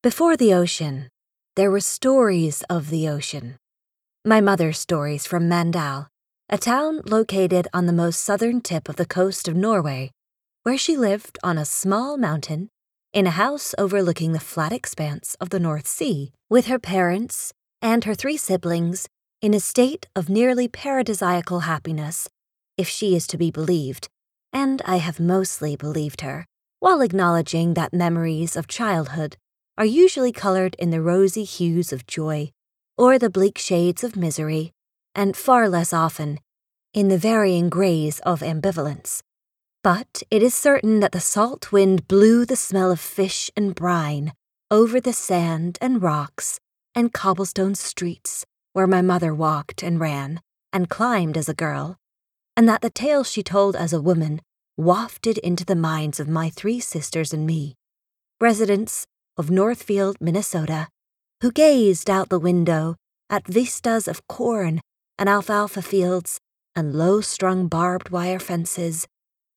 Before the ocean, there were stories of the ocean. My mother's stories from Mandal, a town located on the most southern tip of the coast of Norway, where she lived on a small mountain in a house overlooking the flat expanse of the North Sea with her parents and her three siblings in a state of nearly paradisiacal happiness, if she is to be believed, and I have mostly believed her, while acknowledging that memories of childhood are usually colored in the rosy hues of joy or the bleak shades of misery, and far less often in the varying grays of ambivalence. But it is certain that the salt wind blew the smell of fish and brine over the sand and rocks and cobblestone streets where my mother walked and ran and climbed as a girl, and that the tales she told as a woman wafted into the minds of my three sisters and me, residents of Northfield, Minnesota, who gazed out the window at vistas of corn and alfalfa fields and low strung barbed wire fences,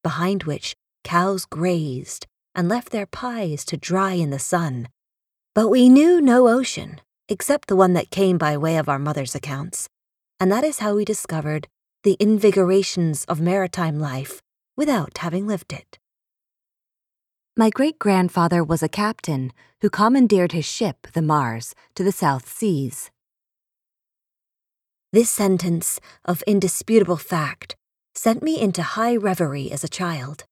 behind which cows grazed and left their pies to dry in the sun. But we knew no ocean, except the one that came by way of our mother's accounts, and that is how we discovered the invigorations of maritime life without having lived it. My great grandfather was a captain who commandeered his ship, the Mars, to the South Seas. This sentence of indisputable fact sent me into high reverie as a child.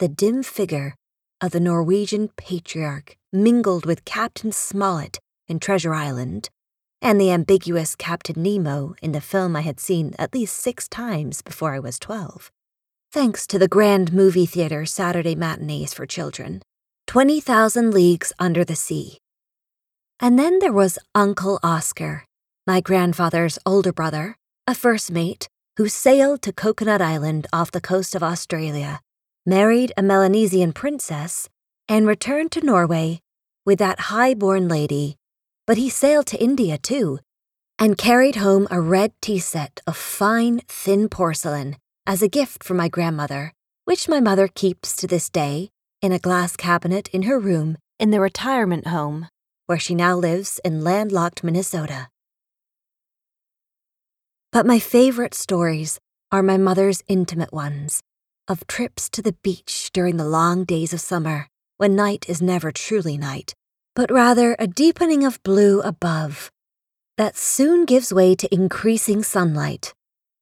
The dim figure of the Norwegian patriarch mingled with Captain Smollett in Treasure Island and the ambiguous Captain Nemo in the film I had seen at least six times before I was 12 thanks to the Grand Movie Theater Saturday matinees for children 20,000 Leagues Under the Sea. And then there was Uncle Oscar, my grandfather's older brother, a first mate who sailed to Coconut Island off the coast of Australia, married a Melanesian princess, and returned to Norway with that high born lady. But he sailed to India too, and carried home a red tea set of fine, thin porcelain as a gift from my grandmother, which my mother keeps to this day in a glass cabinet in her room in the retirement home where she now lives in landlocked Minnesota. But my favorite stories are my mother's intimate ones of trips to the beach during the long days of summer when night is never truly night, but rather a deepening of blue above that soon gives way to increasing sunlight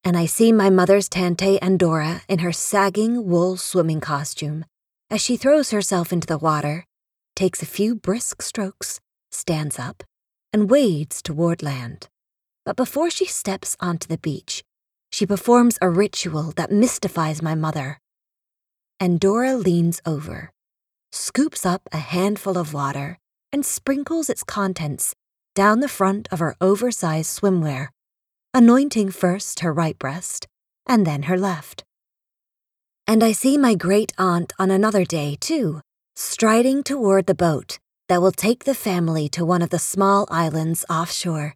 and I see my mother's Tante Andorra in her sagging wool swimming costume as she throws herself into the water, takes a few brisk strokes, stands up, and wades toward land. But before she steps onto the beach, she performs a ritual that mystifies my mother. Andorra leans over, scoops up a handful of water, and sprinkles its contents down the front of her oversized swimwear anointing first her right breast and then her left. And I see my great aunt on another day, too, striding toward the boat that will take the family to one of the small islands offshore,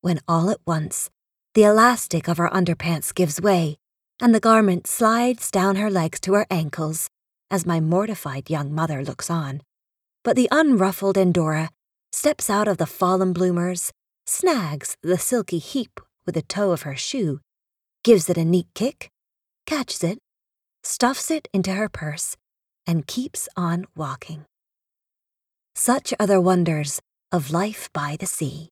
when all at once the elastic of her underpants gives way and the garment slides down her legs to her ankles as my mortified young mother looks on. But the unruffled Andorra steps out of the fallen bloomers, snags the silky heap with the toe of her shoe, gives it a neat kick, catches it, stuffs it into her purse, and keeps on walking. Such are the wonders of life by the sea.